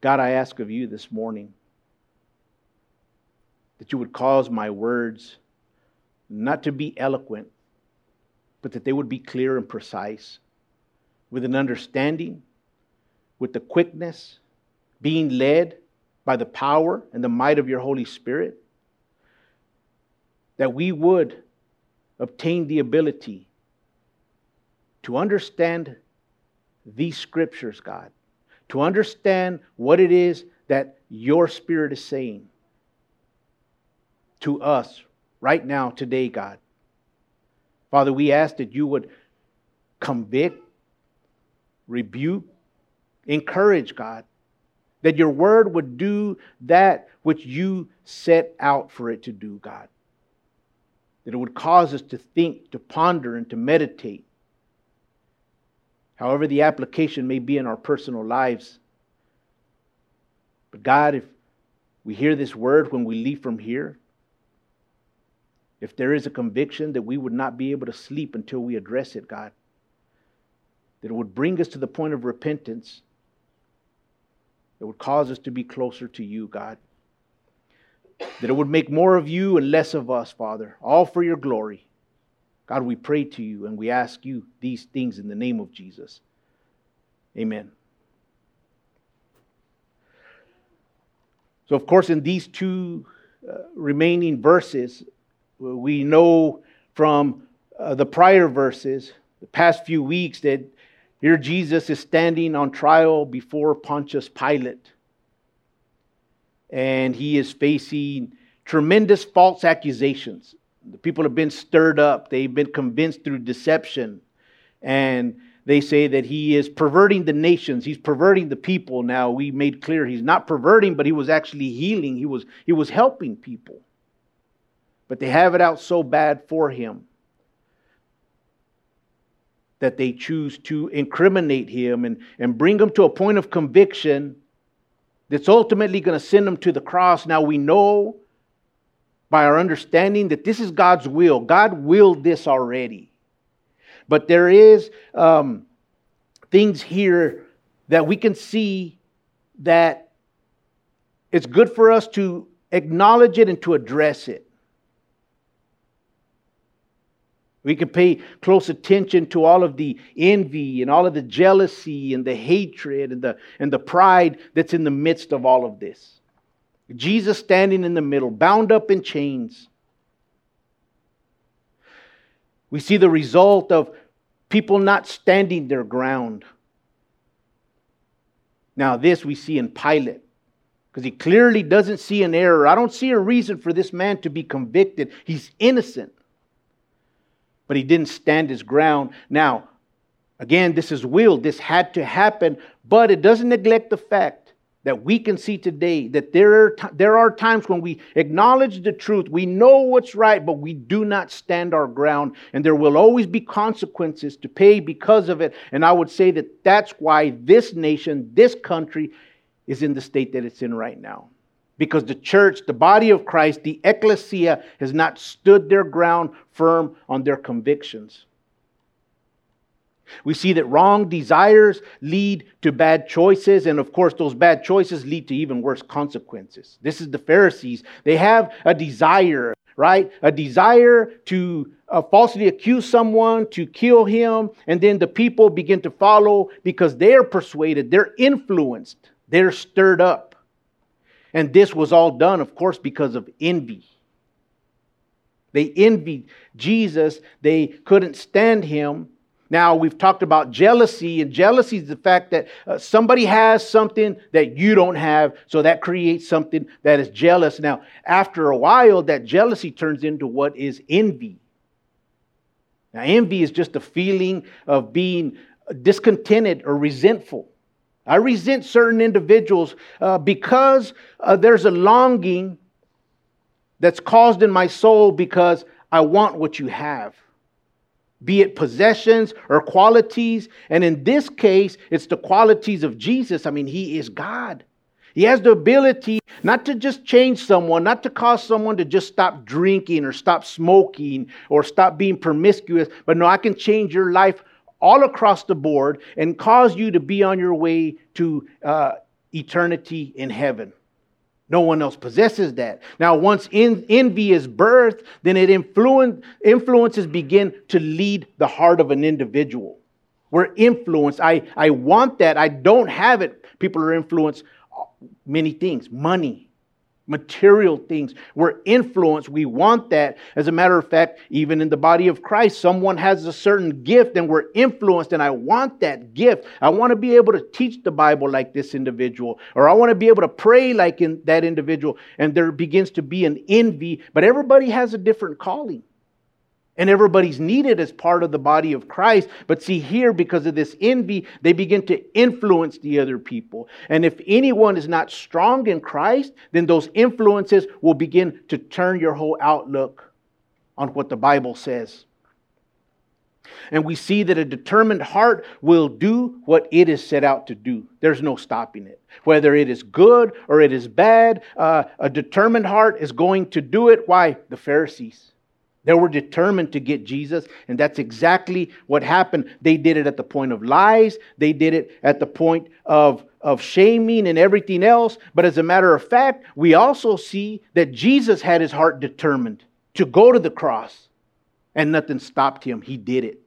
God, I ask of you this morning that you would cause my words not to be eloquent, but that they would be clear and precise, with an understanding, with the quickness, being led by the power and the might of your Holy Spirit, that we would obtain the ability to understand these scriptures, God, to understand what it is that your Spirit is saying to us right now, today, God. Father, we ask that you would convict, rebuke, encourage, God, that your word would do that which you set out for it to do, God. That it would cause us to think, to ponder, and to meditate. However, the application may be in our personal lives. But God, if we hear this word when we leave from here, if there is a conviction that we would not be able to sleep until we address it, God, that it would bring us to the point of repentance, that would cause us to be closer to you, God, that it would make more of you and less of us, Father, all for your glory. God, we pray to you and we ask you these things in the name of Jesus. Amen. So, of course, in these two uh, remaining verses, we know from uh, the prior verses, the past few weeks, that here Jesus is standing on trial before Pontius Pilate. And he is facing tremendous false accusations. The people have been stirred up, they've been convinced through deception. And they say that he is perverting the nations. He's perverting the people. Now we made clear he's not perverting but he was actually healing. He was he was helping people. But they have it out so bad for him that they choose to incriminate him and, and bring him to a point of conviction that's ultimately going to send him to the cross. Now we know by our understanding that this is God's will. God willed this already. But there is um, things here that we can see that it's good for us to acknowledge it and to address it. We can pay close attention to all of the envy and all of the jealousy and the hatred and the, and the pride that's in the midst of all of this. Jesus standing in the middle, bound up in chains. We see the result of people not standing their ground. Now, this we see in Pilate because he clearly doesn't see an error. I don't see a reason for this man to be convicted. He's innocent but he didn't stand his ground. Now, again, this is will. This had to happen, but it doesn't neglect the fact that we can see today that there are, t- there are times when we acknowledge the truth, we know what's right, but we do not stand our ground, and there will always be consequences to pay because of it. And I would say that that's why this nation, this country, is in the state that it's in right now because the church, the body of Christ, the ecclesia, has not stood their ground firm on their convictions. We see that wrong desires lead to bad choices, and of course, those bad choices lead to even worse consequences. This is the Pharisees. They have a desire, right? A desire to uh, falsely accuse someone, to kill him, and then the people begin to follow because they're persuaded, they're influenced, they're stirred up. And this was all done, of course, because of envy. They envied Jesus, they couldn't stand him. Now, we've talked about jealousy, and jealousy is the fact that uh, somebody has something that you don't have, so that creates something that is jealous. Now, after a while, that jealousy turns into what is envy. Now, envy is just a feeling of being discontented or resentful. I resent certain individuals uh, because uh, there's a longing that's caused in my soul because I want what you have, be it possessions or qualities. And in this case, it's the qualities of Jesus. I mean, He is God. He has the ability not to just change someone, not to cause someone to just stop drinking or stop smoking or stop being promiscuous, but no, I can change your life all across the board and cause you to be on your way to uh, eternity in heaven. No one else possesses that. Now, once in, envy is birthed, then it influence, influences begin to lead the heart of an individual. We're influenced. I, I want that. I don't have it. People are influenced uh, many things money, material things. We're influenced. We want that. As a matter of fact, even in the body of Christ, someone has a certain gift and we're influenced, and I want that gift. I want to be able to teach the Bible like this individual, or I want to be able to pray like in that individual. And there begins to be an envy, but everybody has a different calling and everybody's needed as part of the body of Christ. But see, here, because of this envy, they begin to influence the other people. And if anyone is not strong in Christ, then those influences will begin to turn your whole outlook on what the Bible says. And we see that a determined heart will do what it is set out to do. There's no stopping it. Whether it is good or it is bad, uh, a determined heart is going to do it. Why? The Pharisees. They were determined to get Jesus, and that's exactly what happened. They did it at the point of lies, they did it at the point of, of shaming and everything else. But as a matter of fact, we also see that Jesus had his heart determined to go to the cross, and nothing stopped him. He did it.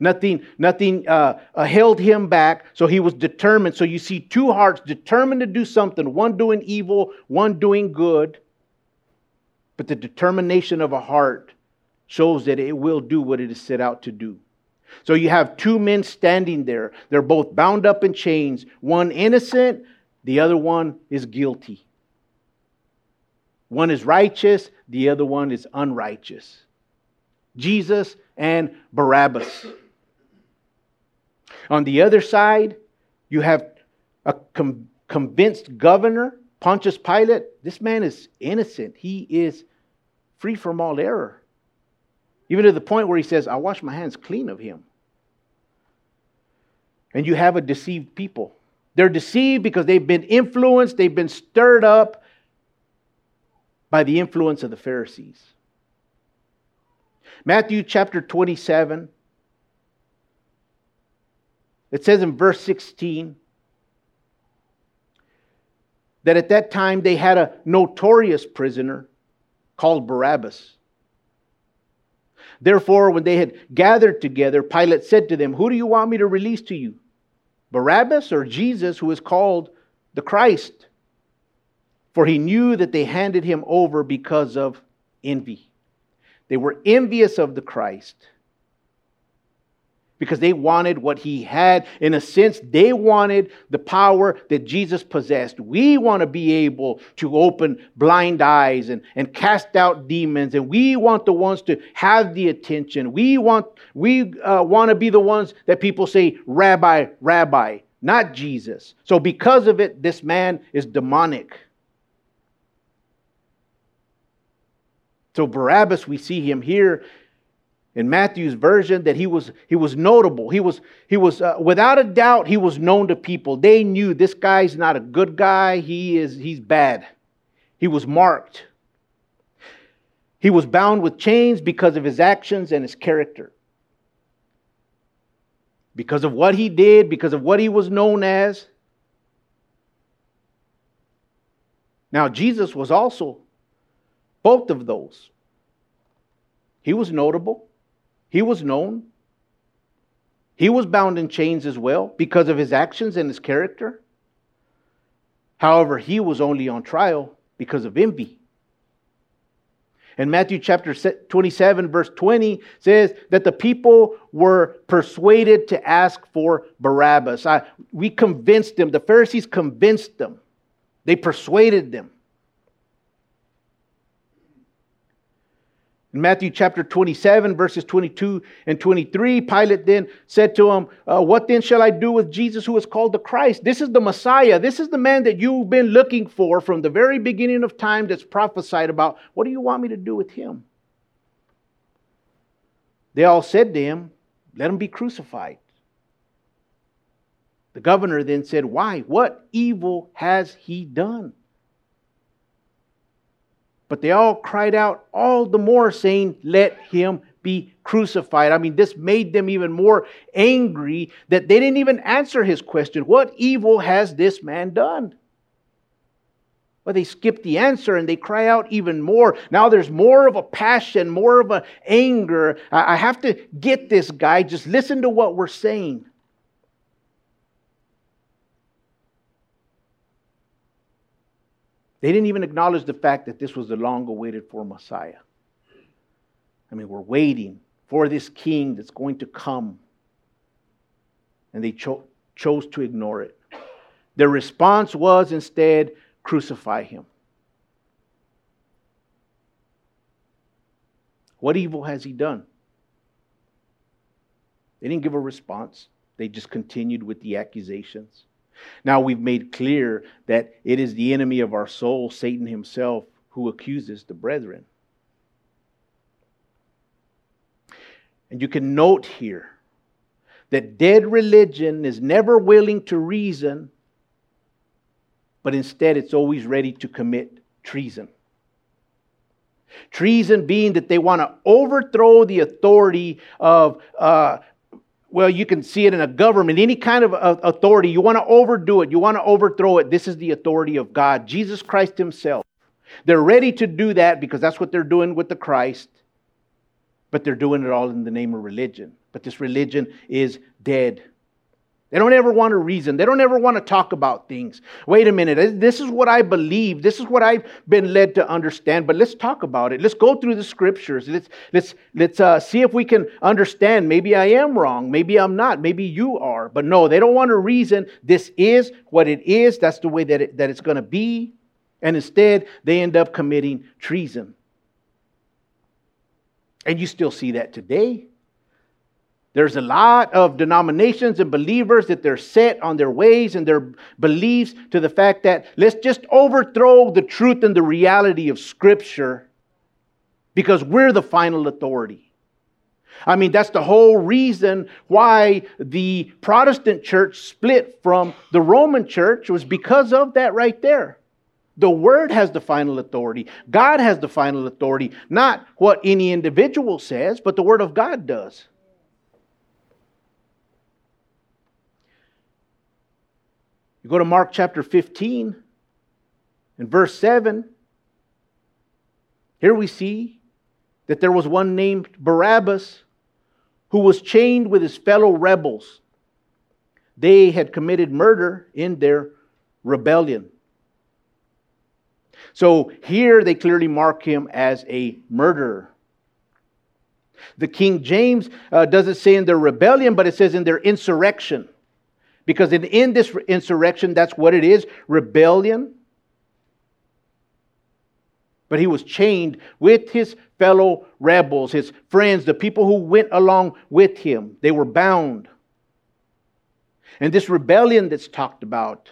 Nothing, nothing uh, uh, held him back, so he was determined. So you see two hearts determined to do something, one doing evil, one doing good. But the determination of a heart shows that it will do what it is set out to do. So you have two men standing there. They're both bound up in chains. One innocent, the other one is guilty. One is righteous, the other one is unrighteous. Jesus and Barabbas. On the other side, you have a com- convinced governor, Pontius Pilate. This man is innocent, he is free from all error. Even to the point where he says, I wash my hands clean of him. And you have a deceived people. They're deceived because they've been influenced, they've been stirred up by the influence of the Pharisees. Matthew chapter 27, it says in verse 16 that at that time they had a notorious prisoner called Barabbas. Therefore, when they had gathered together, Pilate said to them, Who do you want me to release to you? Barabbas or Jesus, who is called the Christ? For he knew that they handed him over because of envy. They were envious of the Christ because they wanted what he had. In a sense, they wanted the power that Jesus possessed. We want to be able to open blind eyes and, and cast out demons, and we want the ones to have the attention. We want, we, uh, want to be the ones that people say, Rabbi, Rabbi, not Jesus. So, because of it, this man is demonic. So, Barabbas, we see him here in Matthew's version that he was he was notable. He was he was uh, without a doubt he was known to people. They knew this guy's not a good guy. He is he's bad. He was marked. He was bound with chains because of his actions and his character. Because of what he did, because of what he was known as. Now Jesus was also both of those. He was notable he was known. He was bound in chains as well because of his actions and his character. However, he was only on trial because of envy. And Matthew chapter 27, verse 20 says that the people were persuaded to ask for Barabbas. I, we convinced them, the Pharisees convinced them, they persuaded them. In Matthew chapter 27, verses 22 and 23, Pilate then said to him, uh, What then shall I do with Jesus who is called the Christ? This is the Messiah. This is the man that you've been looking for from the very beginning of time that's prophesied about. What do you want me to do with him? They all said to him, Let him be crucified. The governor then said, Why? What evil has he done? But they all cried out all the more, saying, Let him be crucified. I mean, this made them even more angry that they didn't even answer his question What evil has this man done? Well, they skip the answer and they cry out even more. Now there's more of a passion, more of an anger. I have to get this guy. Just listen to what we're saying. They didn't even acknowledge the fact that this was the long awaited for Messiah. I mean, we're waiting for this king that's going to come. And they cho- chose to ignore it. Their response was instead, crucify him. What evil has he done? They didn't give a response. They just continued with the accusations. Now we've made clear that it is the enemy of our soul, Satan himself, who accuses the brethren. And you can note here that dead religion is never willing to reason, but instead it's always ready to commit treason. Treason being that they want to overthrow the authority of uh, well, you can see it in a government, any kind of uh, authority. You want to overdo it, you want to overthrow it. This is the authority of God, Jesus Christ Himself. They're ready to do that because that's what they're doing with the Christ, but they're doing it all in the name of religion. But this religion is dead. They don't ever want to reason. They don't ever want to talk about things. Wait a minute. This is what I believe. This is what I've been led to understand. But let's talk about it. Let's go through the scriptures. Let's let's let's uh, see if we can understand. Maybe I am wrong. Maybe I'm not. Maybe you are. But no, they don't want to reason. This is what it is. That's the way that it, that it's going to be. And instead, they end up committing treason. And you still see that today. There's a lot of denominations and believers that they're set on their ways and their beliefs to the fact that let's just overthrow the truth and the reality of Scripture because we're the final authority. I mean, that's the whole reason why the Protestant church split from the Roman church was because of that right there. The Word has the final authority. God has the final authority, not what any individual says, but the Word of God does. You go to Mark chapter 15 and verse 7. Here we see that there was one named Barabbas who was chained with his fellow rebels. They had committed murder in their rebellion. So here they clearly mark him as a murderer. The King James uh, doesn't say in their rebellion, but it says in their insurrection. Because in, in this insurrection, that's what it is rebellion. But he was chained with his fellow rebels, his friends, the people who went along with him. They were bound. And this rebellion that's talked about,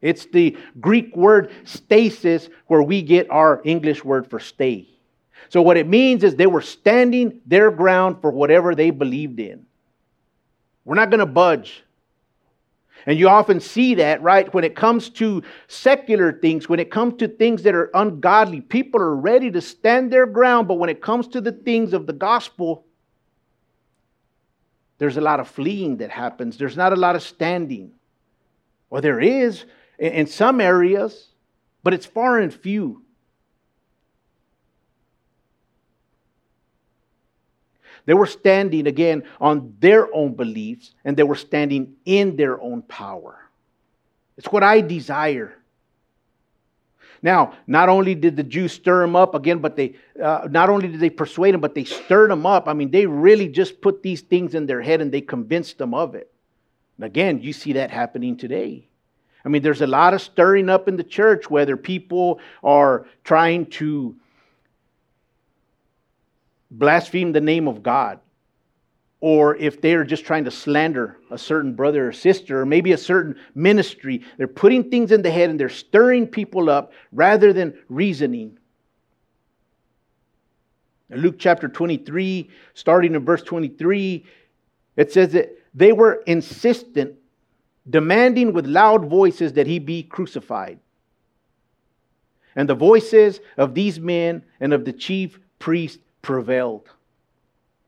it's the Greek word stasis, where we get our English word for stay. So, what it means is they were standing their ground for whatever they believed in. We're not going to budge. And you often see that, right? When it comes to secular things, when it comes to things that are ungodly, people are ready to stand their ground. But when it comes to the things of the gospel, there's a lot of fleeing that happens. There's not a lot of standing. Well, there is in some areas, but it's far and few. They were standing again on their own beliefs and they were standing in their own power. It's what I desire. Now, not only did the Jews stir him up again, but they uh, not only did they persuade him, but they stirred him up. I mean, they really just put these things in their head and they convinced them of it. And again, you see that happening today. I mean, there's a lot of stirring up in the church, whether people are trying to blaspheme the name of God, or if they're just trying to slander a certain brother or sister, or maybe a certain ministry, they're putting things in the head and they're stirring people up rather than reasoning. In Luke chapter 23, starting in verse 23, it says that they were insistent, demanding with loud voices that he be crucified. And the voices of these men and of the chief priest prevailed.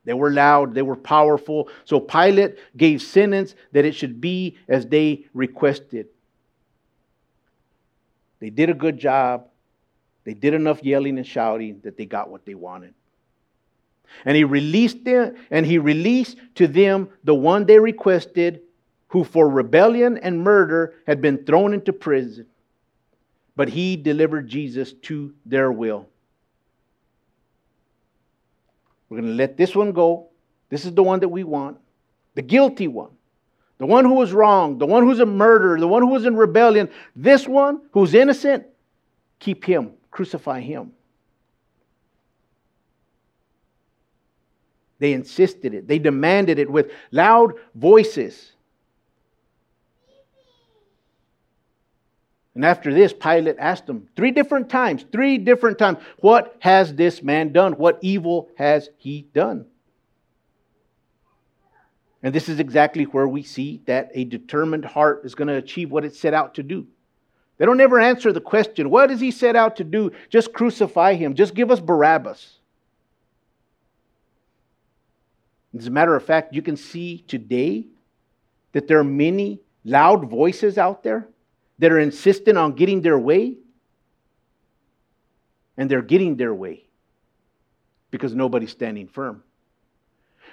They were loud, they were powerful. So Pilate gave sentence that it should be as they requested. They did a good job. They did enough yelling and shouting that they got what they wanted. And he released them, and he released to them the one they requested, who for rebellion and murder had been thrown into prison. But he delivered Jesus to their will. We're going to let this one go. This is the one that we want, the guilty one, the one who was wrong, the one who's a murderer, the one who was in rebellion. This one who's innocent, keep him, crucify him. They insisted it, they demanded it with loud voices. And after this, Pilate asked him three different times, three different times, What has this man done? What evil has he done? And this is exactly where we see that a determined heart is going to achieve what it set out to do. They don't ever answer the question, What does he set out to do? Just crucify him, just give us Barabbas. As a matter of fact, you can see today that there are many loud voices out there that are insistent on getting their way, and they're getting their way because nobody's standing firm.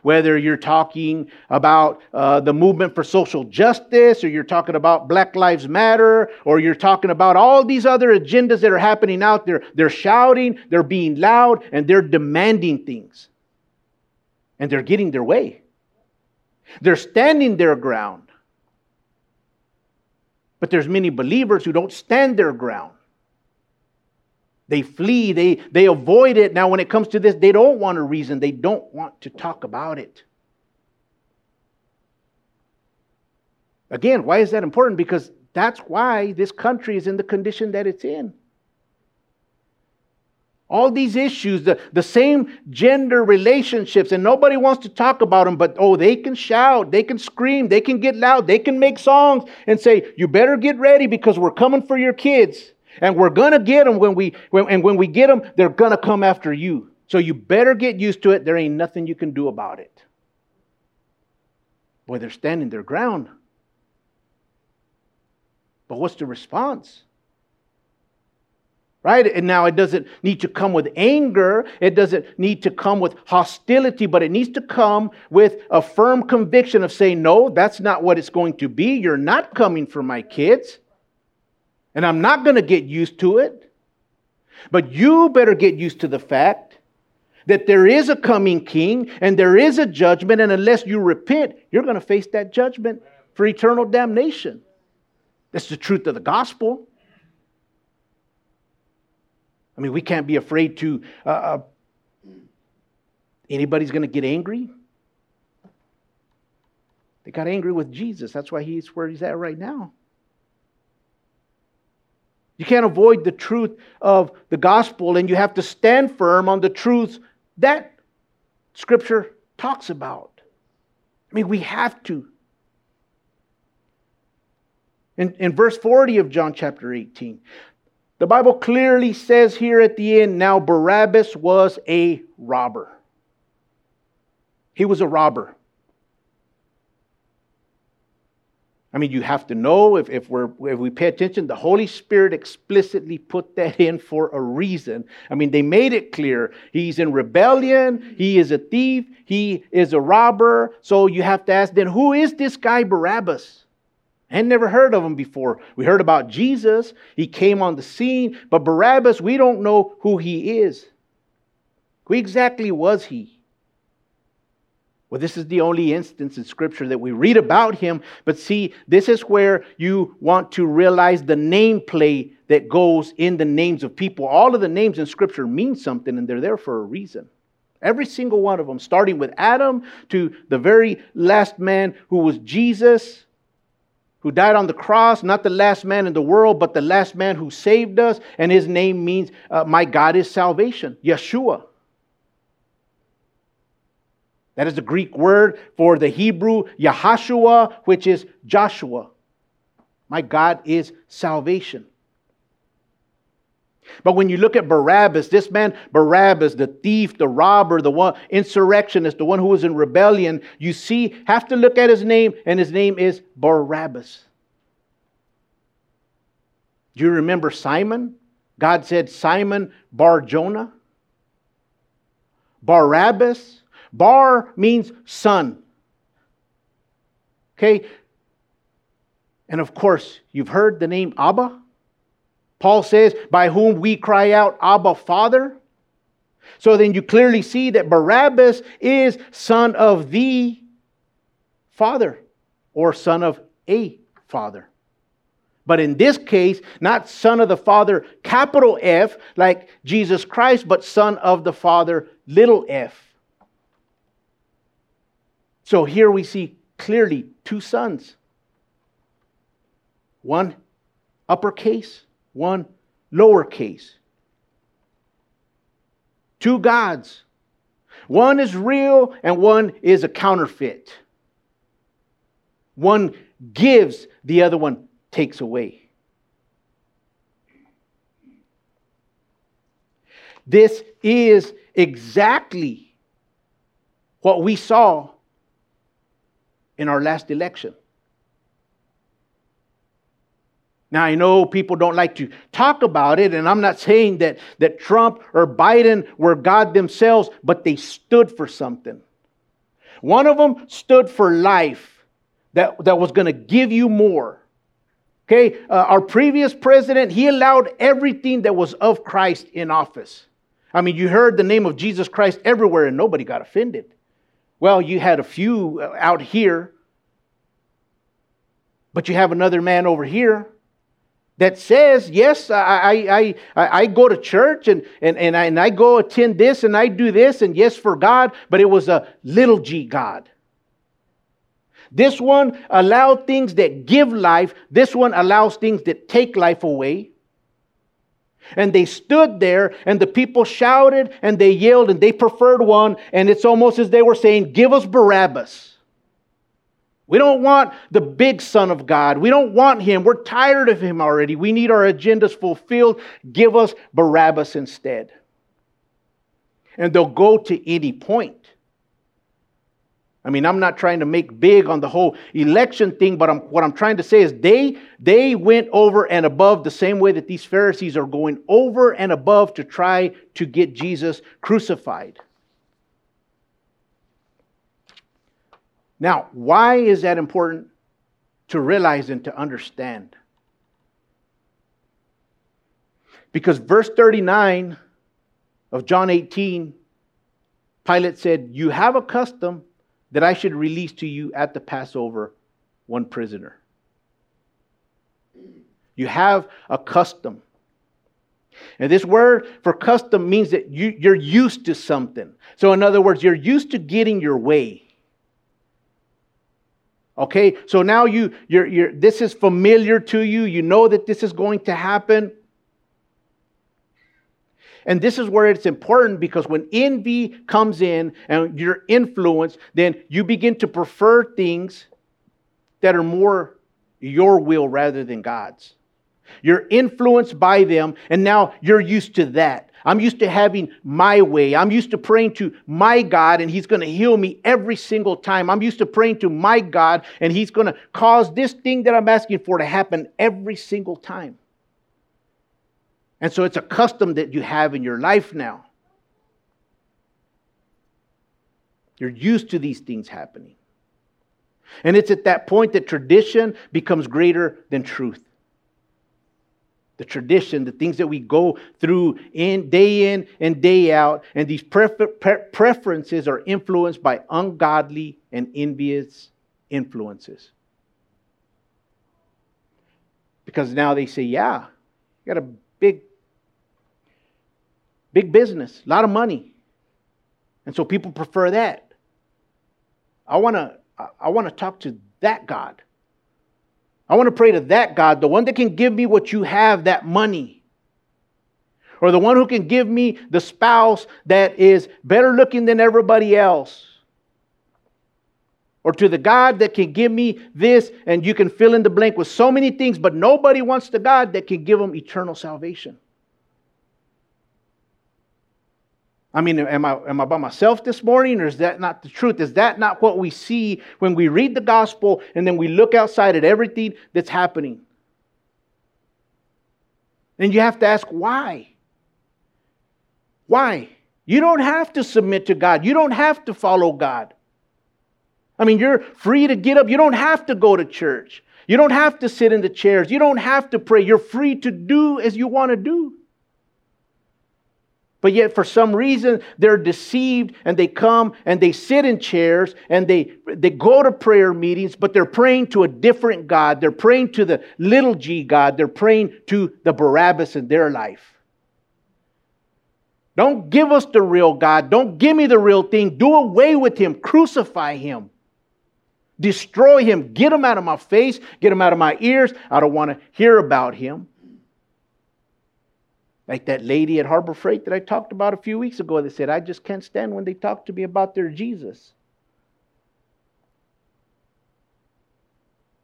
Whether you're talking about uh, the movement for social justice, or you're talking about Black Lives Matter, or you're talking about all these other agendas that are happening out there, they're shouting, they're being loud, and they're demanding things. And they're getting their way. They're standing their ground. But there's many believers who don't stand their ground. They flee, they, they avoid it. Now, when it comes to this, they don't want a reason, they don't want to talk about it. Again, why is that important? Because that's why this country is in the condition that it's in. All these issues, the, the same gender relationships, and nobody wants to talk about them, but oh, they can shout, they can scream, they can get loud, they can make songs and say, You better get ready because we're coming for your kids. And we're going to get them when we, when, and when we get them, they're going to come after you. So you better get used to it. There ain't nothing you can do about it. Boy, they're standing their ground. But what's the response? Right? And now it doesn't need to come with anger, it doesn't need to come with hostility, but it needs to come with a firm conviction of saying, no, that's not what it's going to be. You're not coming for my kids, and I'm not going to get used to it. But you better get used to the fact that there is a coming king and there is a judgment, and unless you repent, you're going to face that judgment for eternal damnation. That's the truth of the gospel. I mean, we can't be afraid to. Uh, uh, anybody's going to get angry. They got angry with Jesus. That's why he's where he's at right now. You can't avoid the truth of the gospel, and you have to stand firm on the truths that Scripture talks about. I mean, we have to. In, in verse 40 of John chapter 18, the Bible clearly says here at the end now Barabbas was a robber. He was a robber. I mean, you have to know if, if, we're, if we pay attention, the Holy Spirit explicitly put that in for a reason. I mean, they made it clear. He's in rebellion, he is a thief, he is a robber. So you have to ask then, who is this guy Barabbas? Had never heard of him before. We heard about Jesus, he came on the scene, but Barabbas, we don't know who he is. Who exactly was he? Well, this is the only instance in Scripture that we read about him, but see, this is where you want to realize the nameplay that goes in the names of people. All of the names in Scripture mean something, and they're there for a reason. Every single one of them, starting with Adam to the very last man who was Jesus, who died on the cross, not the last man in the world, but the last man who saved us. And his name means, uh, My God is salvation, Yeshua. That is the Greek word for the Hebrew Yahashua, which is Joshua. My God is salvation. But when you look at Barabbas, this man, Barabbas, the thief, the robber, the one insurrectionist, the one who was in rebellion, you see, have to look at his name, and his name is Barabbas. Do you remember Simon? God said, Simon Bar Jonah. Barabbas. Bar means son. Okay? And of course, you've heard the name Abba. Paul says, by whom we cry out, Abba, Father. So then you clearly see that Barabbas is son of the Father or son of a Father. But in this case, not son of the Father, capital F, like Jesus Christ, but son of the Father, little f. So here we see clearly two sons one uppercase, one lowercase. Two gods. One is real and one is a counterfeit. One gives, the other one takes away. This is exactly what we saw in our last election. Now, I know people don't like to talk about it, and I'm not saying that, that Trump or Biden were God themselves, but they stood for something. One of them stood for life that, that was going to give you more. Okay, uh, our previous president, he allowed everything that was of Christ in office. I mean, you heard the name of Jesus Christ everywhere and nobody got offended. Well, you had a few uh, out here, but you have another man over here that says, Yes, I, I, I, I go to church and, and, and, I, and I go attend this and I do this, and yes, for God, but it was a little g God. This one allowed things that give life, this one allows things that take life away. And they stood there, and the people shouted and they yelled, and they preferred one, and it's almost as they were saying, Give us Barabbas. We don't want the big Son of God. We don't want him. We're tired of him already. We need our agendas fulfilled. Give us Barabbas instead. And they'll go to any point. I mean, I'm not trying to make big on the whole election thing, but I'm, what I'm trying to say is they, they went over and above the same way that these Pharisees are going over and above to try to get Jesus crucified. Now, why is that important to realize and to understand? Because verse 39 of John 18, Pilate said, You have a custom that I should release to you at the Passover one prisoner. You have a custom. And this word for custom means that you, you're used to something. So, in other words, you're used to getting your way. Okay, so now you, you're, you're, this is familiar to you. You know that this is going to happen. And this is where it's important because when envy comes in and you're influenced, then you begin to prefer things that are more your will rather than God's. You're influenced by them, and now you're used to that. I'm used to having my way. I'm used to praying to my God, and He's going to heal me every single time. I'm used to praying to my God, and He's going to cause this thing that I'm asking for to happen every single time. And so it's a custom that you have in your life now. You're used to these things happening. And it's at that point that tradition becomes greater than truth. The tradition, the things that we go through in day in and day out, and these prefer- pre- preferences are influenced by ungodly and envious influences. Because now they say, yeah, you got a big Big business, a lot of money. And so people prefer that. I want to I want to talk to that God. I want to pray to that God, the one that can give me what you have, that money. Or the one who can give me the spouse that is better looking than everybody else. Or to the God that can give me this, and you can fill in the blank with so many things, but nobody wants the God that can give them eternal salvation. I mean, am I, am I by myself this morning, or is that not the truth? Is that not what we see when we read the gospel and then we look outside at everything that's happening? And you have to ask why. Why? You don't have to submit to God, you don't have to follow God. I mean, you're free to get up, you don't have to go to church, you don't have to sit in the chairs, you don't have to pray. You're free to do as you want to do. But yet, for some reason, they're deceived and they come and they sit in chairs and they, they go to prayer meetings, but they're praying to a different God. They're praying to the little g God. They're praying to the Barabbas in their life. Don't give us the real God. Don't give me the real thing. Do away with him. Crucify him. Destroy him. Get him out of my face. Get him out of my ears. I don't want to hear about him. Like that lady at Harbor Freight that I talked about a few weeks ago that said, I just can't stand when they talk to me about their Jesus.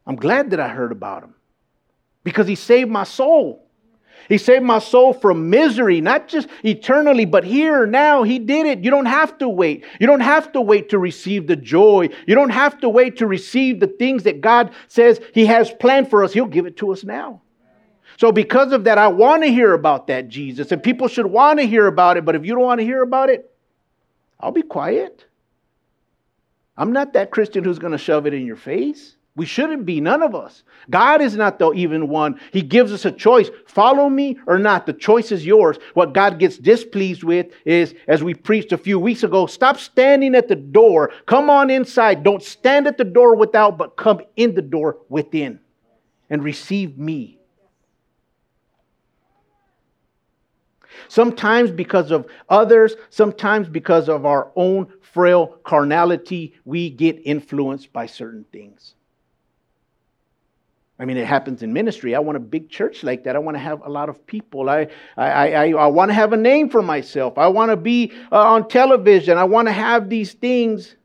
I'm glad that I heard about him because he saved my soul. He saved my soul from misery, not just eternally, but here, now. He did it. You don't have to wait. You don't have to wait to receive the joy. You don't have to wait to receive the things that God says He has planned for us. He'll give it to us now. So, because of that, I want to hear about that Jesus, and people should want to hear about it. But if you don't want to hear about it, I'll be quiet. I'm not that Christian who's going to shove it in your face. We shouldn't be, none of us. God is not the even one. He gives us a choice follow me or not. The choice is yours. What God gets displeased with is, as we preached a few weeks ago, stop standing at the door. Come on inside. Don't stand at the door without, but come in the door within and receive me. Sometimes because of others, sometimes because of our own frail carnality, we get influenced by certain things. I mean, it happens in ministry. I want a big church like that. I want to have a lot of people. I, I, I, I want to have a name for myself. I want to be uh, on television. I want to have these things.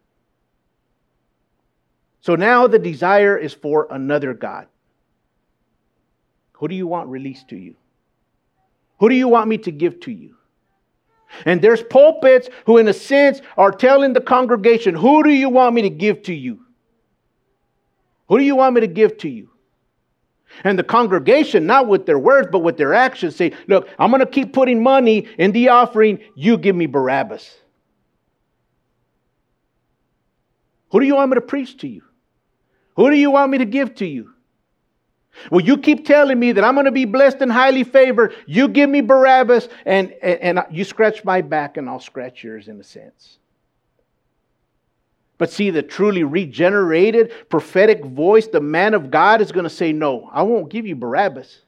So now the desire is for another God. Who do you want released to you? Who do you want me to give to you? And there's pulpits who, in a sense, are telling the congregation, Who do you want me to give to you? Who do you want me to give to you? And the congregation, not with their words, but with their actions, say, Look, I'm going to keep putting money in the offering. You give me Barabbas. Who do you want me to preach to you? Who do you want me to give to you? Well, you keep telling me that I'm going to be blessed and highly favored. You give me Barabbas, and, and, and you scratch my back, and I'll scratch yours in a sense. But see, the truly regenerated prophetic voice, the man of God, is going to say, No, I won't give you Barabbas.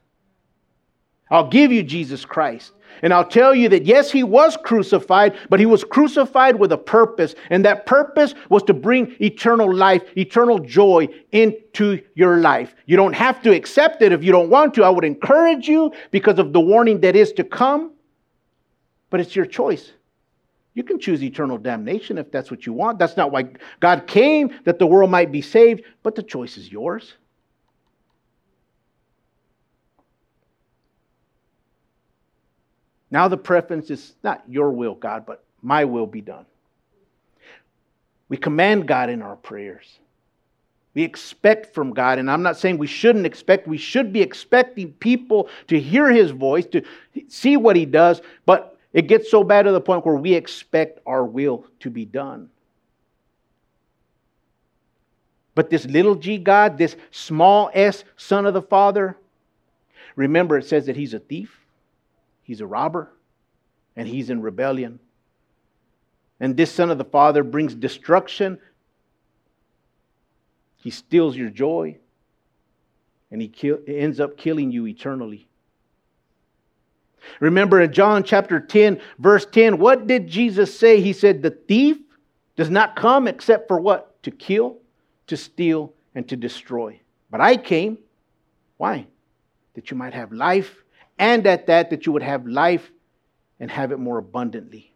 I'll give you Jesus Christ. And I'll tell you that yes, he was crucified, but he was crucified with a purpose. And that purpose was to bring eternal life, eternal joy into your life. You don't have to accept it if you don't want to. I would encourage you because of the warning that is to come, but it's your choice. You can choose eternal damnation if that's what you want. That's not why God came, that the world might be saved, but the choice is yours. Now the preference is not your will, God, but my will be done. We command God in our prayers. We expect from God, and I'm not saying we shouldn't expect, we should be expecting people to hear His voice, to see what He does, but it gets so bad to the point where we expect our will to be done. But this little g God, this small s Son of the Father, remember it says that He's a thief, He's a robber, and he's in rebellion. And this son of the Father brings destruction. He steals your joy, and he kill, ends up killing you eternally. Remember in John chapter 10, verse 10, what did Jesus say? He said, The thief does not come except for what? To kill, to steal, and to destroy. But I came. Why? That you might have life and at that, that you would have life and have it more abundantly.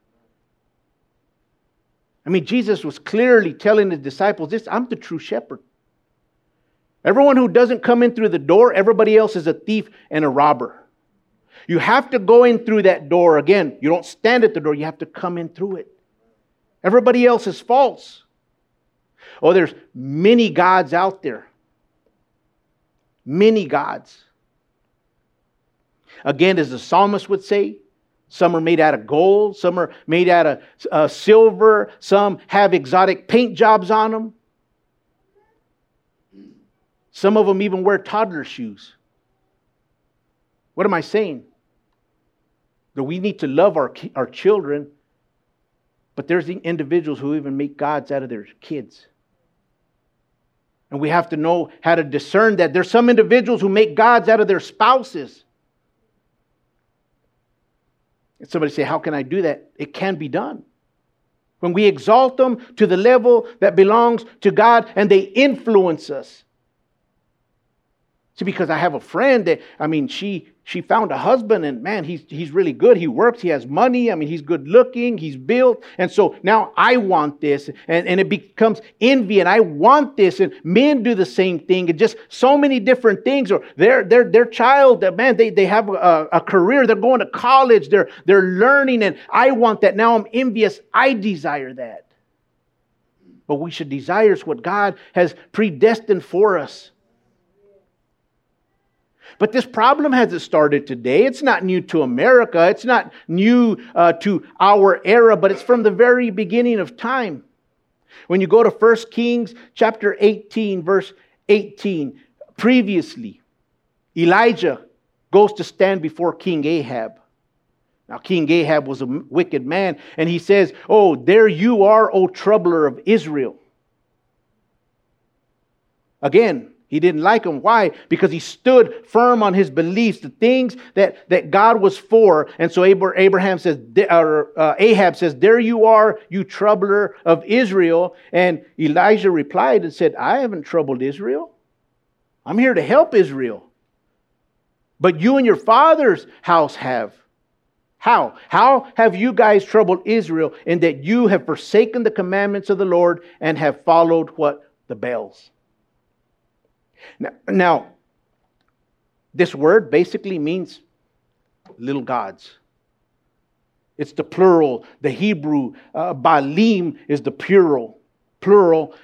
I mean, Jesus was clearly telling his disciples this I'm the true shepherd. Everyone who doesn't come in through the door, everybody else is a thief and a robber. You have to go in through that door. Again, you don't stand at the door, you have to come in through it. Everybody else is false. Oh, there's many gods out there. Many gods. Again, as the psalmist would say, some are made out of gold, some are made out of uh, silver, some have exotic paint jobs on them. Some of them even wear toddler shoes. What am I saying? That we need to love our, our children, but there's the individuals who even make gods out of their kids. And we have to know how to discern that. There's some individuals who make gods out of their spouses. Somebody say, How can I do that? It can be done. When we exalt them to the level that belongs to God and they influence us. Because I have a friend that, I mean, she she found a husband and man, he's he's really good. He works, he has money. I mean, he's good looking, he's built. And so now I want this. And, and it becomes envy, and I want this. And men do the same thing, and just so many different things. Or their their their child, man, they, they have a, a career, they're going to college, they're they're learning, and I want that. Now I'm envious. I desire that. But we should desire what God has predestined for us. But this problem hasn't started today. It's not new to America. It's not new uh, to our era, but it's from the very beginning of time. When you go to 1 Kings chapter 18, verse 18, previously, Elijah goes to stand before King Ahab. Now, King Ahab was a wicked man, and he says, Oh, there you are, O troubler of Israel. Again, he didn't like him. Why? Because he stood firm on his beliefs, the things that, that God was for. And so Abraham says, or uh, Ahab says, There you are, you troubler of Israel. And Elijah replied and said, I haven't troubled Israel. I'm here to help Israel. But you and your father's house have. How? How have you guys troubled Israel in that you have forsaken the commandments of the Lord and have followed what? The Baals. Now, now, this word basically means little gods. It's the plural. The Hebrew uh, Baalim is the plural, plural,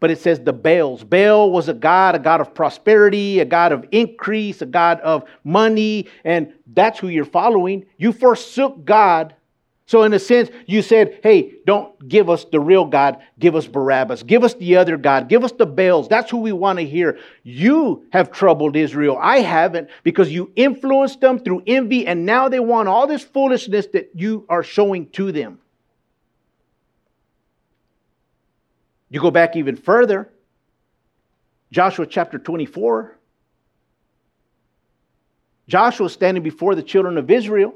but it says the Baals. Baal was a god, a god of prosperity, a god of increase, a god of money, and that's who you're following. You forsook God so, in a sense, you said, hey, don't give us the real God, give us Barabbas, give us the other God, give us the Baals. That's who we want to hear. You have troubled Israel. I haven't because you influenced them through envy, and now they want all this foolishness that you are showing to them. You go back even further, Joshua chapter 24. Joshua standing before the children of Israel.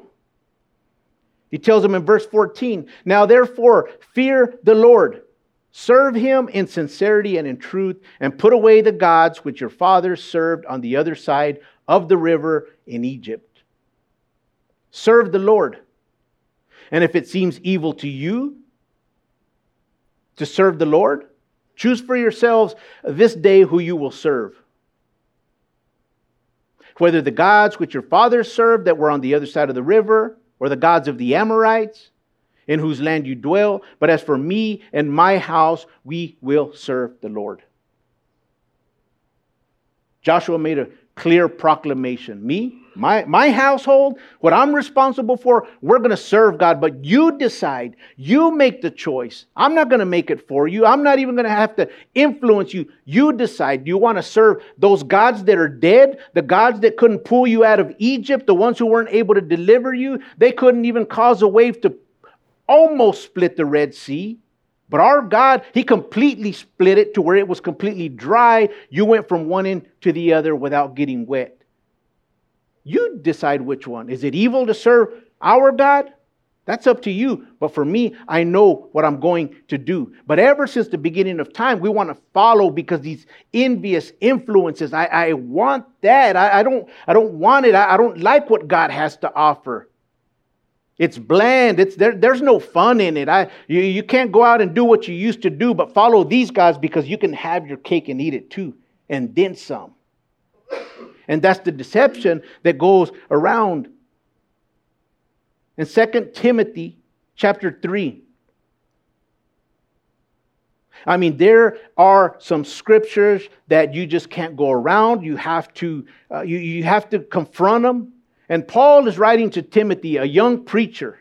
He tells them in verse 14 Now therefore, fear the Lord, serve him in sincerity and in truth, and put away the gods which your fathers served on the other side of the river in Egypt. Serve the Lord. And if it seems evil to you to serve the Lord, choose for yourselves this day who you will serve. Whether the gods which your fathers served that were on the other side of the river, or the gods of the Amorites, in whose land you dwell. But as for me and my house, we will serve the Lord. Joshua made a clear proclamation. Me, my, my household, what I'm responsible for, we're going to serve God. But you decide. You make the choice. I'm not going to make it for you. I'm not even going to have to influence you. You decide. Do you want to serve those gods that are dead? The gods that couldn't pull you out of Egypt? The ones who weren't able to deliver you? They couldn't even cause a wave to almost split the Red Sea. But our God, He completely split it to where it was completely dry. You went from one end to the other without getting wet. You decide which one. Is it evil to serve our God? That's up to you. But for me, I know what I'm going to do. But ever since the beginning of time, we want to follow because these envious influences, I, I want that. I, I, don't, I don't want it. I, I don't like what God has to offer. It's bland. It's there, there's no fun in it. I, you, you can't go out and do what you used to do, but follow these guys because you can have your cake and eat it too, and then some. And that's the deception that goes around. In 2 Timothy chapter 3, I mean, there are some scriptures that you just can't go around. You have to, uh, you, you have to confront them. And Paul is writing to Timothy, a young preacher,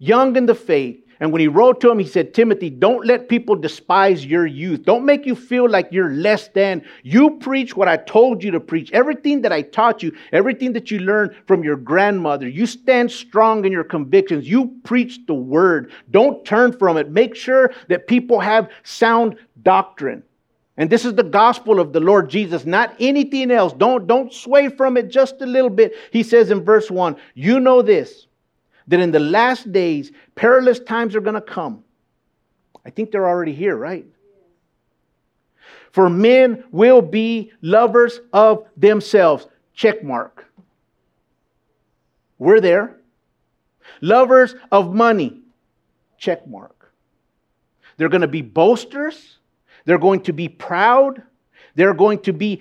young in the faith. And when he wrote to him, he said, Timothy, don't let people despise your youth. Don't make you feel like you're less than. You preach what I told you to preach. Everything that I taught you, everything that you learned from your grandmother, you stand strong in your convictions. You preach the word. Don't turn from it. Make sure that people have sound doctrine. And this is the gospel of the Lord Jesus, not anything else. Don't, don't sway from it just a little bit. He says in verse 1 You know this, that in the last days, perilous times are going to come. I think they're already here, right? For men will be lovers of themselves. Check mark. We're there. Lovers of money. Check mark. They're going to be boasters they're going to be proud. They're going to be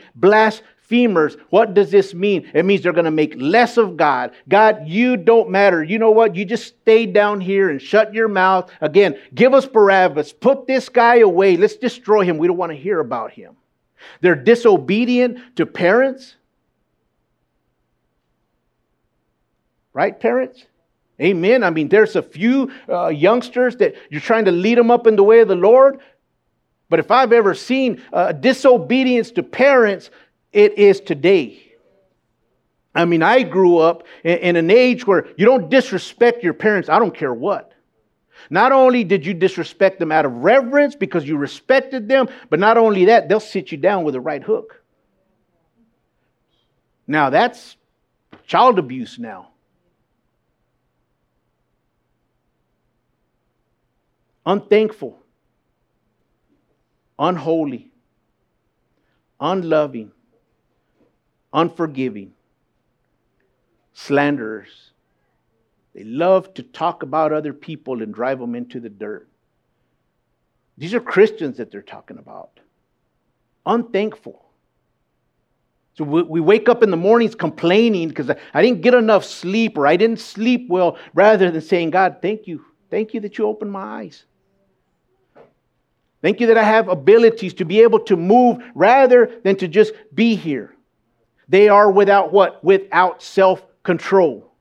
blasphemers. What does this mean? It means they're going to make less of God. God, you don't matter. You know what? You just stay down here and shut your mouth. Again, give us Barabbas. Put this guy away. Let's destroy him. We don't want to hear about him. They're disobedient to parents. Right, parents? Amen. I mean, there's a few uh, youngsters that you're trying to lead them up in the way of the Lord. But if I've ever seen uh, disobedience to parents, it is today. I mean, I grew up in, in an age where you don't disrespect your parents, I don't care what. Not only did you disrespect them out of reverence because you respected them, but not only that, they'll sit you down with a right hook. Now, that's child abuse now. Unthankful unholy, unloving, unforgiving, slanderers. They love to talk about other people and drive them into the dirt. These are Christians that they're talking about. Unthankful. So we, we wake up in the mornings complaining because I, I didn't get enough sleep or I didn't sleep well, rather than saying, God, thank you. Thank you that you opened my eyes. Thank you that I have abilities to be able to move rather than to just be here. They are without what? Without self control.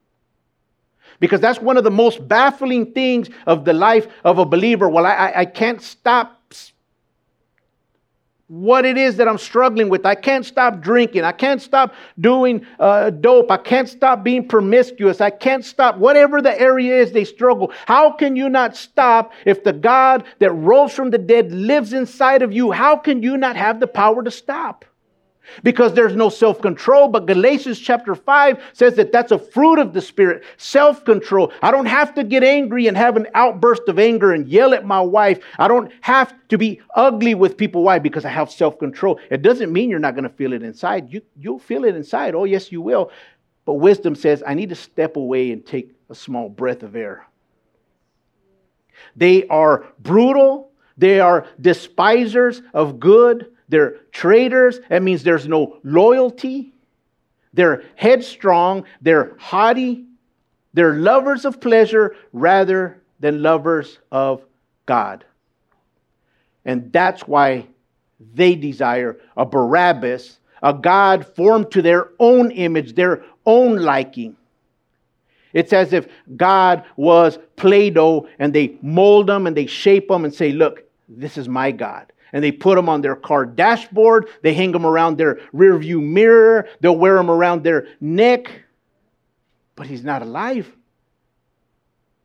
Because that's one of the most baffling things of the life of a believer. Well, I, I can't stop what it is that I'm struggling with. I can't stop drinking. I can't stop doing uh, dope. I can't stop being promiscuous. I can't stop whatever the area is they struggle. How can you not stop if the God that rose from the dead lives inside of you? How can you not have the power to stop? Because there's no self control. But Galatians chapter 5 says that that's a fruit of the Spirit self control. I don't have to get angry and have an outburst of anger and yell at my wife. I don't have to be ugly with people. Why? Because I have self control. It doesn't mean you're not going to feel it inside. You, you'll feel it inside. Oh, yes, you will. But wisdom says, I need to step away and take a small breath of air. They are brutal. They are despisers of good. They're traitors. That means there's no loyalty. They're headstrong. They're haughty. They're lovers of pleasure rather than lovers of God. And that's why they desire a Barabbas, a God formed to their own image, their own liking. It's as if God was Play Doh and they mold them and they shape them and say, Look, this is my God and they put them on their car dashboard. They hang them around their rear view mirror. They'll wear them around their neck. But he's not alive.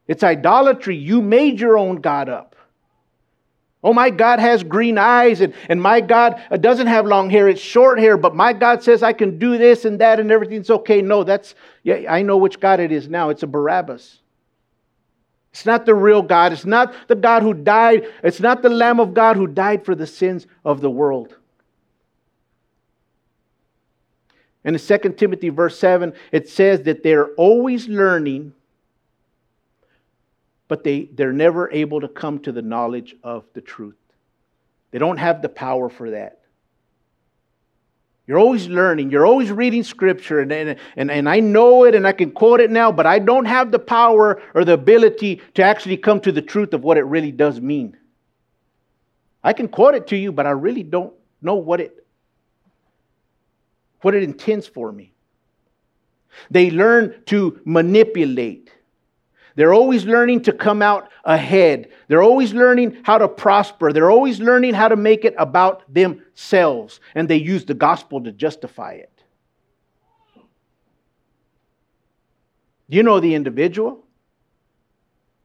It's idolatry. You made your own God up. Oh, my God has green eyes, and, and my God uh, doesn't have long hair, it's short hair, but my God says I can do this and that and everything's okay. No, that's, yeah, I know which God it is now. It's a Barabbas. It's not the real God. It's not the God who died. It's not the Lamb of God who died for the sins of the world. And in 2 Timothy verse 7, it says that they're always learning, but they, they're never able to come to the knowledge of the truth. They don't have the power for that. You're always learning. You're always reading scripture. And, and, and, and I know it and I can quote it now, but I don't have the power or the ability to actually come to the truth of what it really does mean. I can quote it to you, but I really don't know what it, what it intends for me. They learn to manipulate. They're always learning to come out ahead. They're always learning how to prosper. They're always learning how to make it about themselves. And they use the gospel to justify it. You know the individual?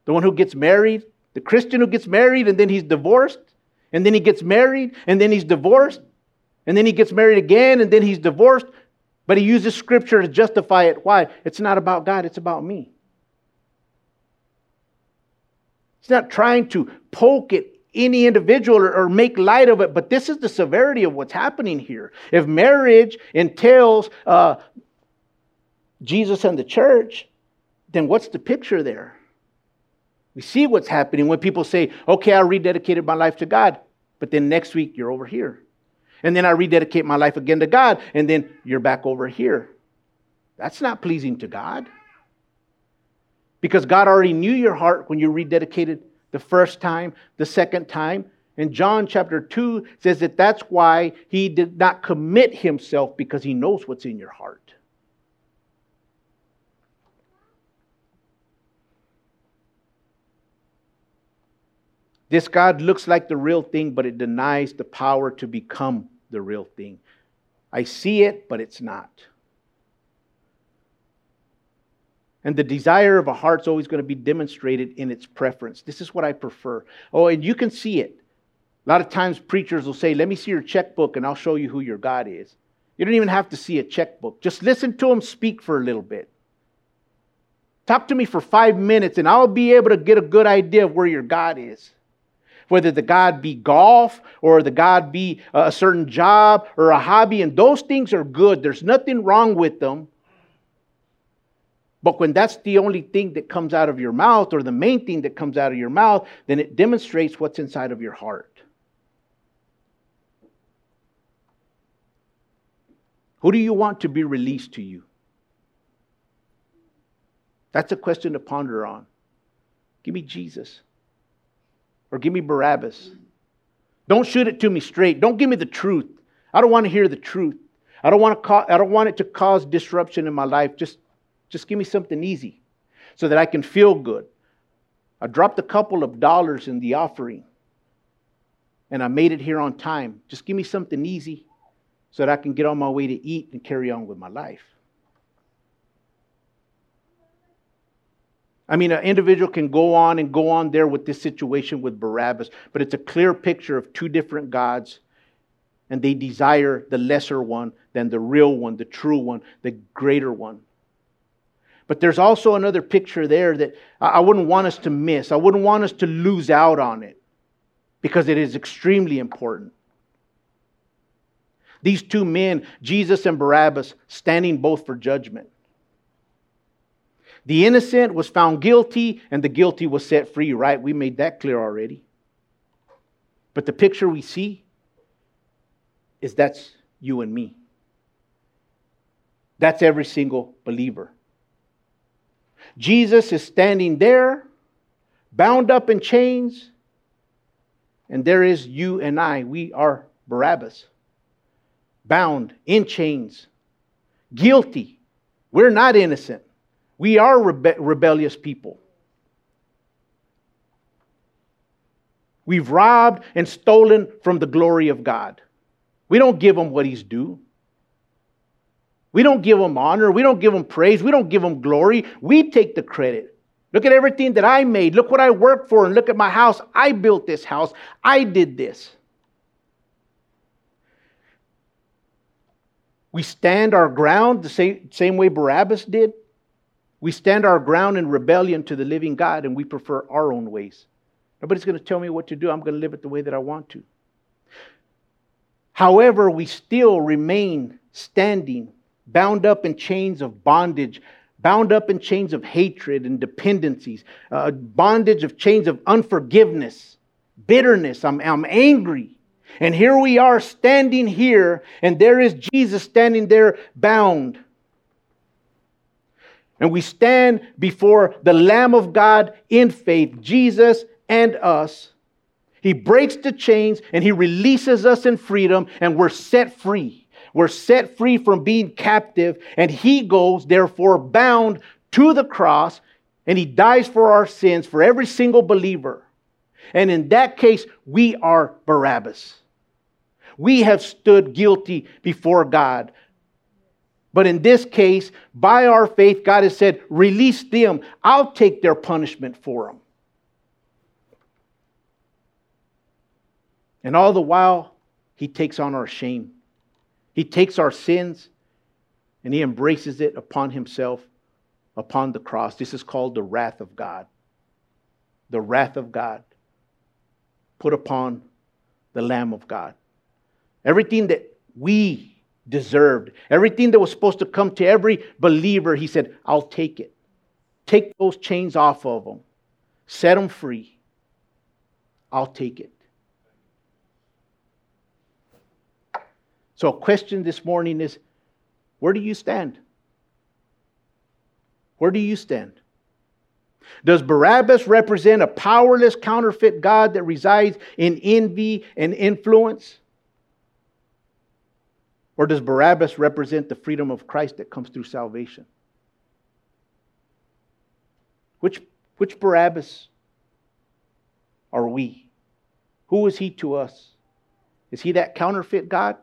The one who gets married? The Christian who gets married and then he's divorced? And then he gets married and then he's divorced? And then he gets married again and then he's divorced? But he uses scripture to justify it. Why? It's not about God, it's about me. He's not trying to poke at any individual or, or, make light of it, but this is the severity of what's happening here. If marriage entails uh, Jesus and the church, then what's the picture there? We see what's happening when people say, okay, I rededicated my life to God, but then next week you're over here. And then I rededicate my life again to God, and then you're back over here. That's not pleasing to God. Because God already knew your heart when you rededicated the first time, the second time. And John chapter 2 says that that's why he did not commit himself because he knows what's in your heart. This God looks like the real thing, but it denies the power to become the real thing. I see it, but it's not. And the desire of a heart's always going to be demonstrated in its preference. This is what I prefer. Oh, and you can see it. A lot of times preachers will say, Let me see your checkbook and I'll show you who your God is. You don't even have to see a checkbook. Just listen to him speak for a little bit. Talk to me for five minutes and I'll be able to get a good idea of where your God is. Whether the God be golf or the God be a certain job or a hobby, and those things are good. There's nothing wrong with them. But when that's the only thing that comes out of your mouth, or the main thing that comes out of your mouth, then it demonstrates what's inside of your heart. Who do you want to be released to you? That's a question to ponder on. Give me Jesus. Or give me Barabbas. Don't shoot it to me straight. Don't give me the truth. I don't want to hear the truth. I don't want, to co- I don't want it to cause disruption in my life. Just just give me something easy so that I can feel good. I dropped a couple of dollars in the offering and I made it here on time. Just give me something easy so that I can get on my way to eat and carry on with my life. I mean, an individual can go on and go on there with this situation with Barabbas, but it's a clear picture of two different gods, and they desire the lesser one than the real one, the true one, the greater one. But there's also another picture there that I wouldn't want us to miss. I wouldn't want us to lose out on it because it is extremely important. These two men, Jesus and Barabbas, standing both for judgment. The innocent was found guilty and the guilty was set free, right? We made that clear already. But the picture we see is that's you and me. That's every single believer. Jesus is standing there, bound up in chains, and there is you and I. We are Barabbas, bound in chains, guilty. We're not innocent. We are rebe- rebellious people. We've robbed and stolen from the glory of God. We don't give him what he's due. We don't give him honor. We don't give him praise. We don't give him glory. We take the credit. Look at everything that I made. Look what I worked for. And look at my house. I built this house. I did this. We stand our ground the same, same way Barabbas did. We stand our ground in rebellion to the living God and we prefer our own ways. Nobody's going to tell me what to do. I'm going to live it the way that I want to. However, we still remain standing bound up in chains of bondage, bound up in chains of hatred and dependencies, uh, bondage of chains of unforgiveness, bitterness. I'm, I'm angry. And here we are standing here, and there is Jesus standing there bound. And we stand before the Lamb of God in faith, Jesus and us. He breaks the chains and he releases us in freedom, and we're set free. We're set free from being captive, and he goes, therefore, bound to the cross, and he dies for our sins, for every single believer. And in that case, we are Barabbas. We have stood guilty before God. But in this case, by our faith, God has said, Release them. I'll take their punishment for them. And all the while, He takes on our shame. He takes our sins and He embraces it upon Himself, upon the cross. This is called the wrath of God. The wrath of God put upon the Lamb of God. Everything that we deserved, everything that was supposed to come to every believer, he said, I'll take it. Take those chains off of them, set them free. I'll take it. So, a question this morning is where do you stand? Where do you stand? Does Barabbas represent a powerless counterfeit God that resides in envy and influence? Or does Barabbas represent the freedom of Christ that comes through salvation? Which, which Barabbas are we? Who is he to us? Is he that counterfeit God?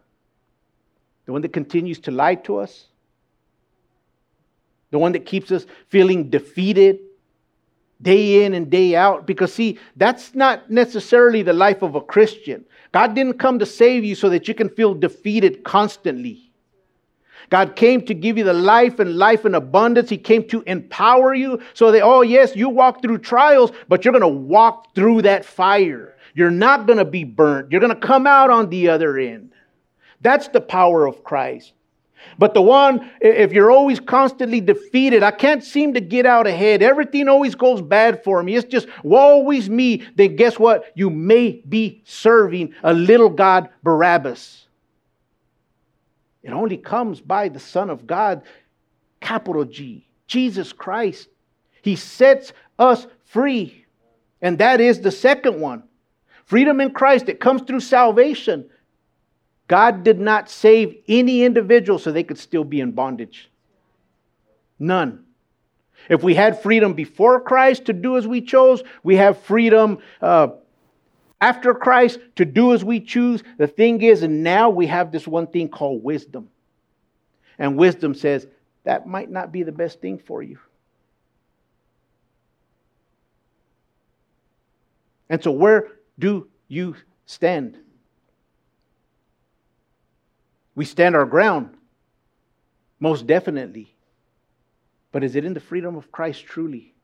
The one that continues to lie to us? The one that keeps us feeling defeated day in and day out? Because, see, that's not necessarily the life of a Christian. God didn't come to save you so that you can feel defeated constantly. God came to give you the life and life in abundance. He came to empower you so that, oh, yes, you walk through trials, but you're going to walk through that fire. You're not going to be burnt. You're going to come out on the other end. That's the power of Christ. But the one, if you're always constantly defeated, I can't seem to get out ahead. Everything always goes bad for me. It's just always me. Then guess what? You may be serving a little God, Barabbas. It only comes by the Son of God, capital G, Jesus Christ. He sets us free. And that is the second one freedom in Christ. It comes through salvation. God did not save any individual so they could still be in bondage. None. If we had freedom before Christ to do as we chose, we have freedom uh, after Christ to do as we choose. The thing is, and now we have this one thing called wisdom. And wisdom says that might not be the best thing for you. And so, where do you stand? We stand our ground, most definitely. But is it in the freedom of Christ truly?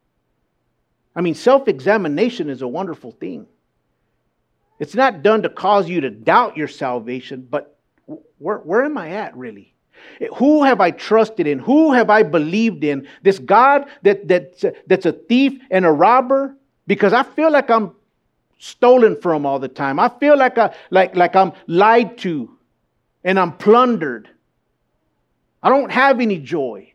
I mean, self examination is a wonderful thing. It's not done to cause you to doubt your salvation, but where, where am I at really? Who have I trusted in? Who have I believed in? This God that, that, that's a thief and a robber? Because I feel like I'm stolen from all the time. I feel like, I, like, like I'm lied to and I'm plundered. I don't have any joy.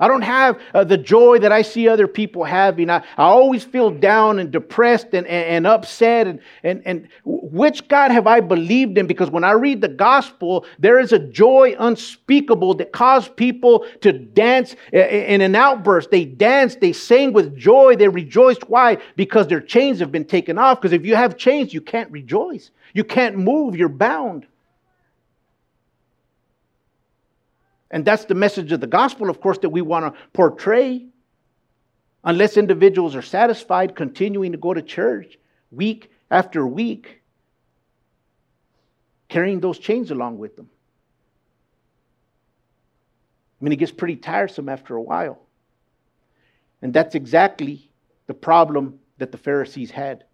I don't have uh, the joy that I see other people having. I, I always feel down and depressed and, and, and, upset. And, and, and which God have I believed in? Because when I read the gospel, there is a joy unspeakable that caused people to dance in an outburst. They danced, they sang with joy, they rejoiced. Why? Because their chains have been taken off. Because if you have chains, you can't rejoice, you can't move, you're bound. And that's the message of the gospel, of course, that we want to portray. Unless individuals are satisfied continuing to go to church week after week, carrying those chains along with them. I mean, it gets pretty tiresome after a while. And that's exactly the problem that the Pharisees had.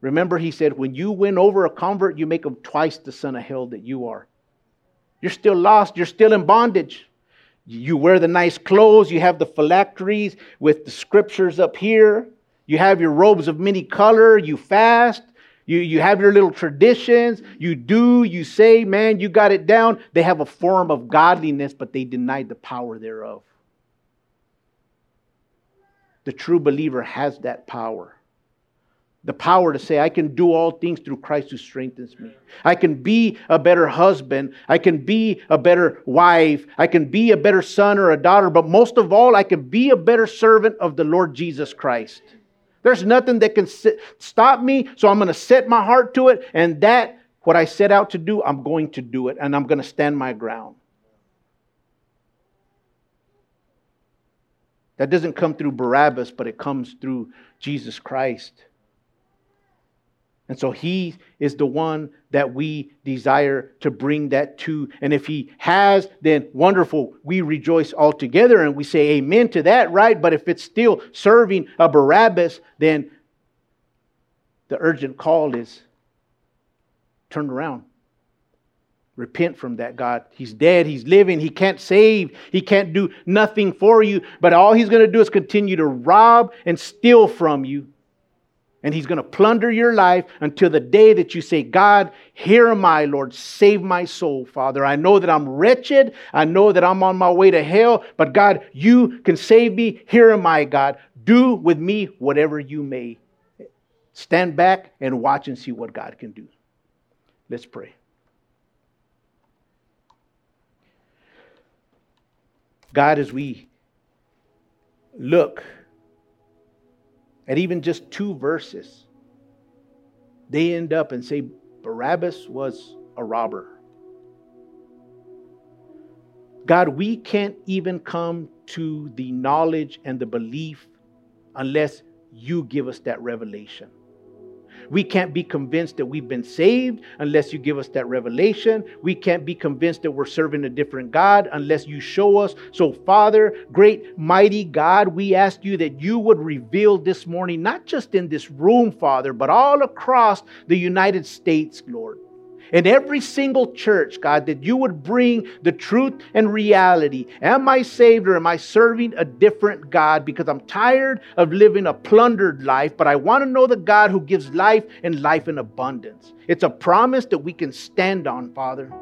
Remember, he said, when you win over a convert, you make him twice the son of hell that you are. You're still lost. You're still in bondage. You wear the nice clothes. You have the phylacteries with the scriptures up here. You have your robes of many color. You fast. You, you have your little traditions. You do, you say, man, you got it down. They have a form of godliness, but they deny the power thereof. The true believer has that power. The power to say, I can do all things through Christ who strengthens me. I can be a better husband. I can be a better wife. I can be a better son or a daughter. But most of all, I can be a better servant of the Lord Jesus Christ. There's nothing that can sit, stop me, so I'm going to set my heart to it. And that, what I set out to do, I'm going to do it. And I'm going to stand my ground. That doesn't come through Barabbas, but it comes through Jesus Christ. And so he is the one that we desire to bring that to. And if he has, then wonderful. We rejoice all together and we say amen to that, right? But if it's still serving a Barabbas, then the urgent call is turn around. Repent from that, God. He's dead. He's living. He can't save. He can't do nothing for you. But all he's going to do is continue to rob and steal from you and he's going to plunder your life until the day that you say, God, here am I, Lord, save my soul, Father. I know that I'm wretched. I know that I'm on my way to hell, but God, you can save me. Here am I, God. Do with me whatever you may. Stand back and watch and see what God can do. Let's pray. God, as we look at even just two verses, they end up and say Barabbas was a robber. God, we can't even come to the knowledge and the belief unless you give us that revelation. We can't be convinced that we've been saved unless you give us that revelation. We can't be convinced that we're serving a different God unless you show us. So, Father, great, mighty God, we ask you that you would reveal this morning, not just in this room, Father, but all across the United States, Lord in every single church, God, that you would bring the truth and reality. Am I saved or am I serving a different God? Because I'm tired of living a plundered life, but I want to know the God who gives life and life in abundance. It's a promise that we can stand on, Father.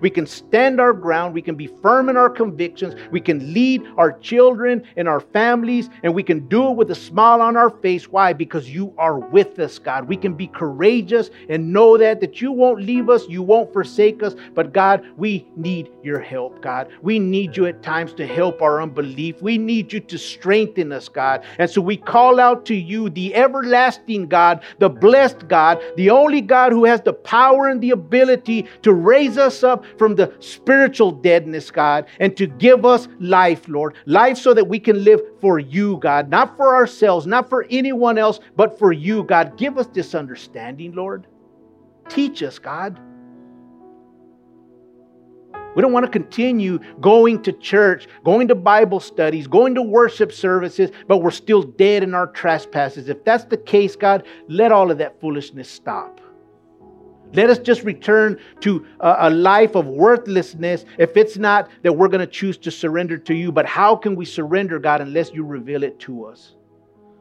We can stand our ground. We can be firm in our convictions. We can lead our children and our families, and we can do it with a smile on our face. Why? Because you are with us, God. We can be courageous and know that that you won't leave us, you won't forsake us. But God, we need your help, God. We need you at times to help our unbelief. We need you to strengthen us, God. And so we call out to you, the everlasting God, the blessed God, the only God who has the power and the ability to raise us up from the spiritual deadness, God, and to give us life, Lord. Life so that we can live for you, God, not for ourselves, not for anyone else, but for you, God. Give us this understanding, Lord. Teach us, God. We don't want to continue going to church, going to Bible studies, going to worship services, but we're still dead in our trespasses. If that's the case, God, let all of that foolishness stop. Let us just return to a, life of worthlessness if it's not that we're going to choose to surrender to you. But how can we surrender, God, unless you reveal it to us?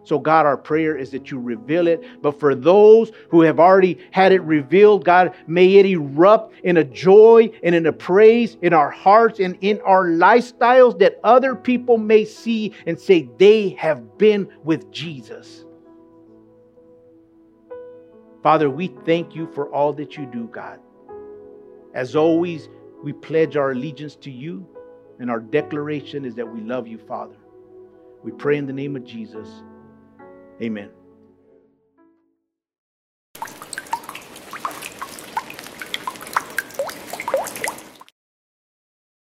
So, God, our prayer is that you reveal it. But for those who have already had it revealed, God, may it erupt in a joy and in a praise in our hearts and in our lifestyles that other people may see and say they have been with Jesus. Father, we thank you for all that you do, God. As always, we pledge our allegiance to you, and our declaration is that we love you, Father. We pray in the name of Jesus. Amen.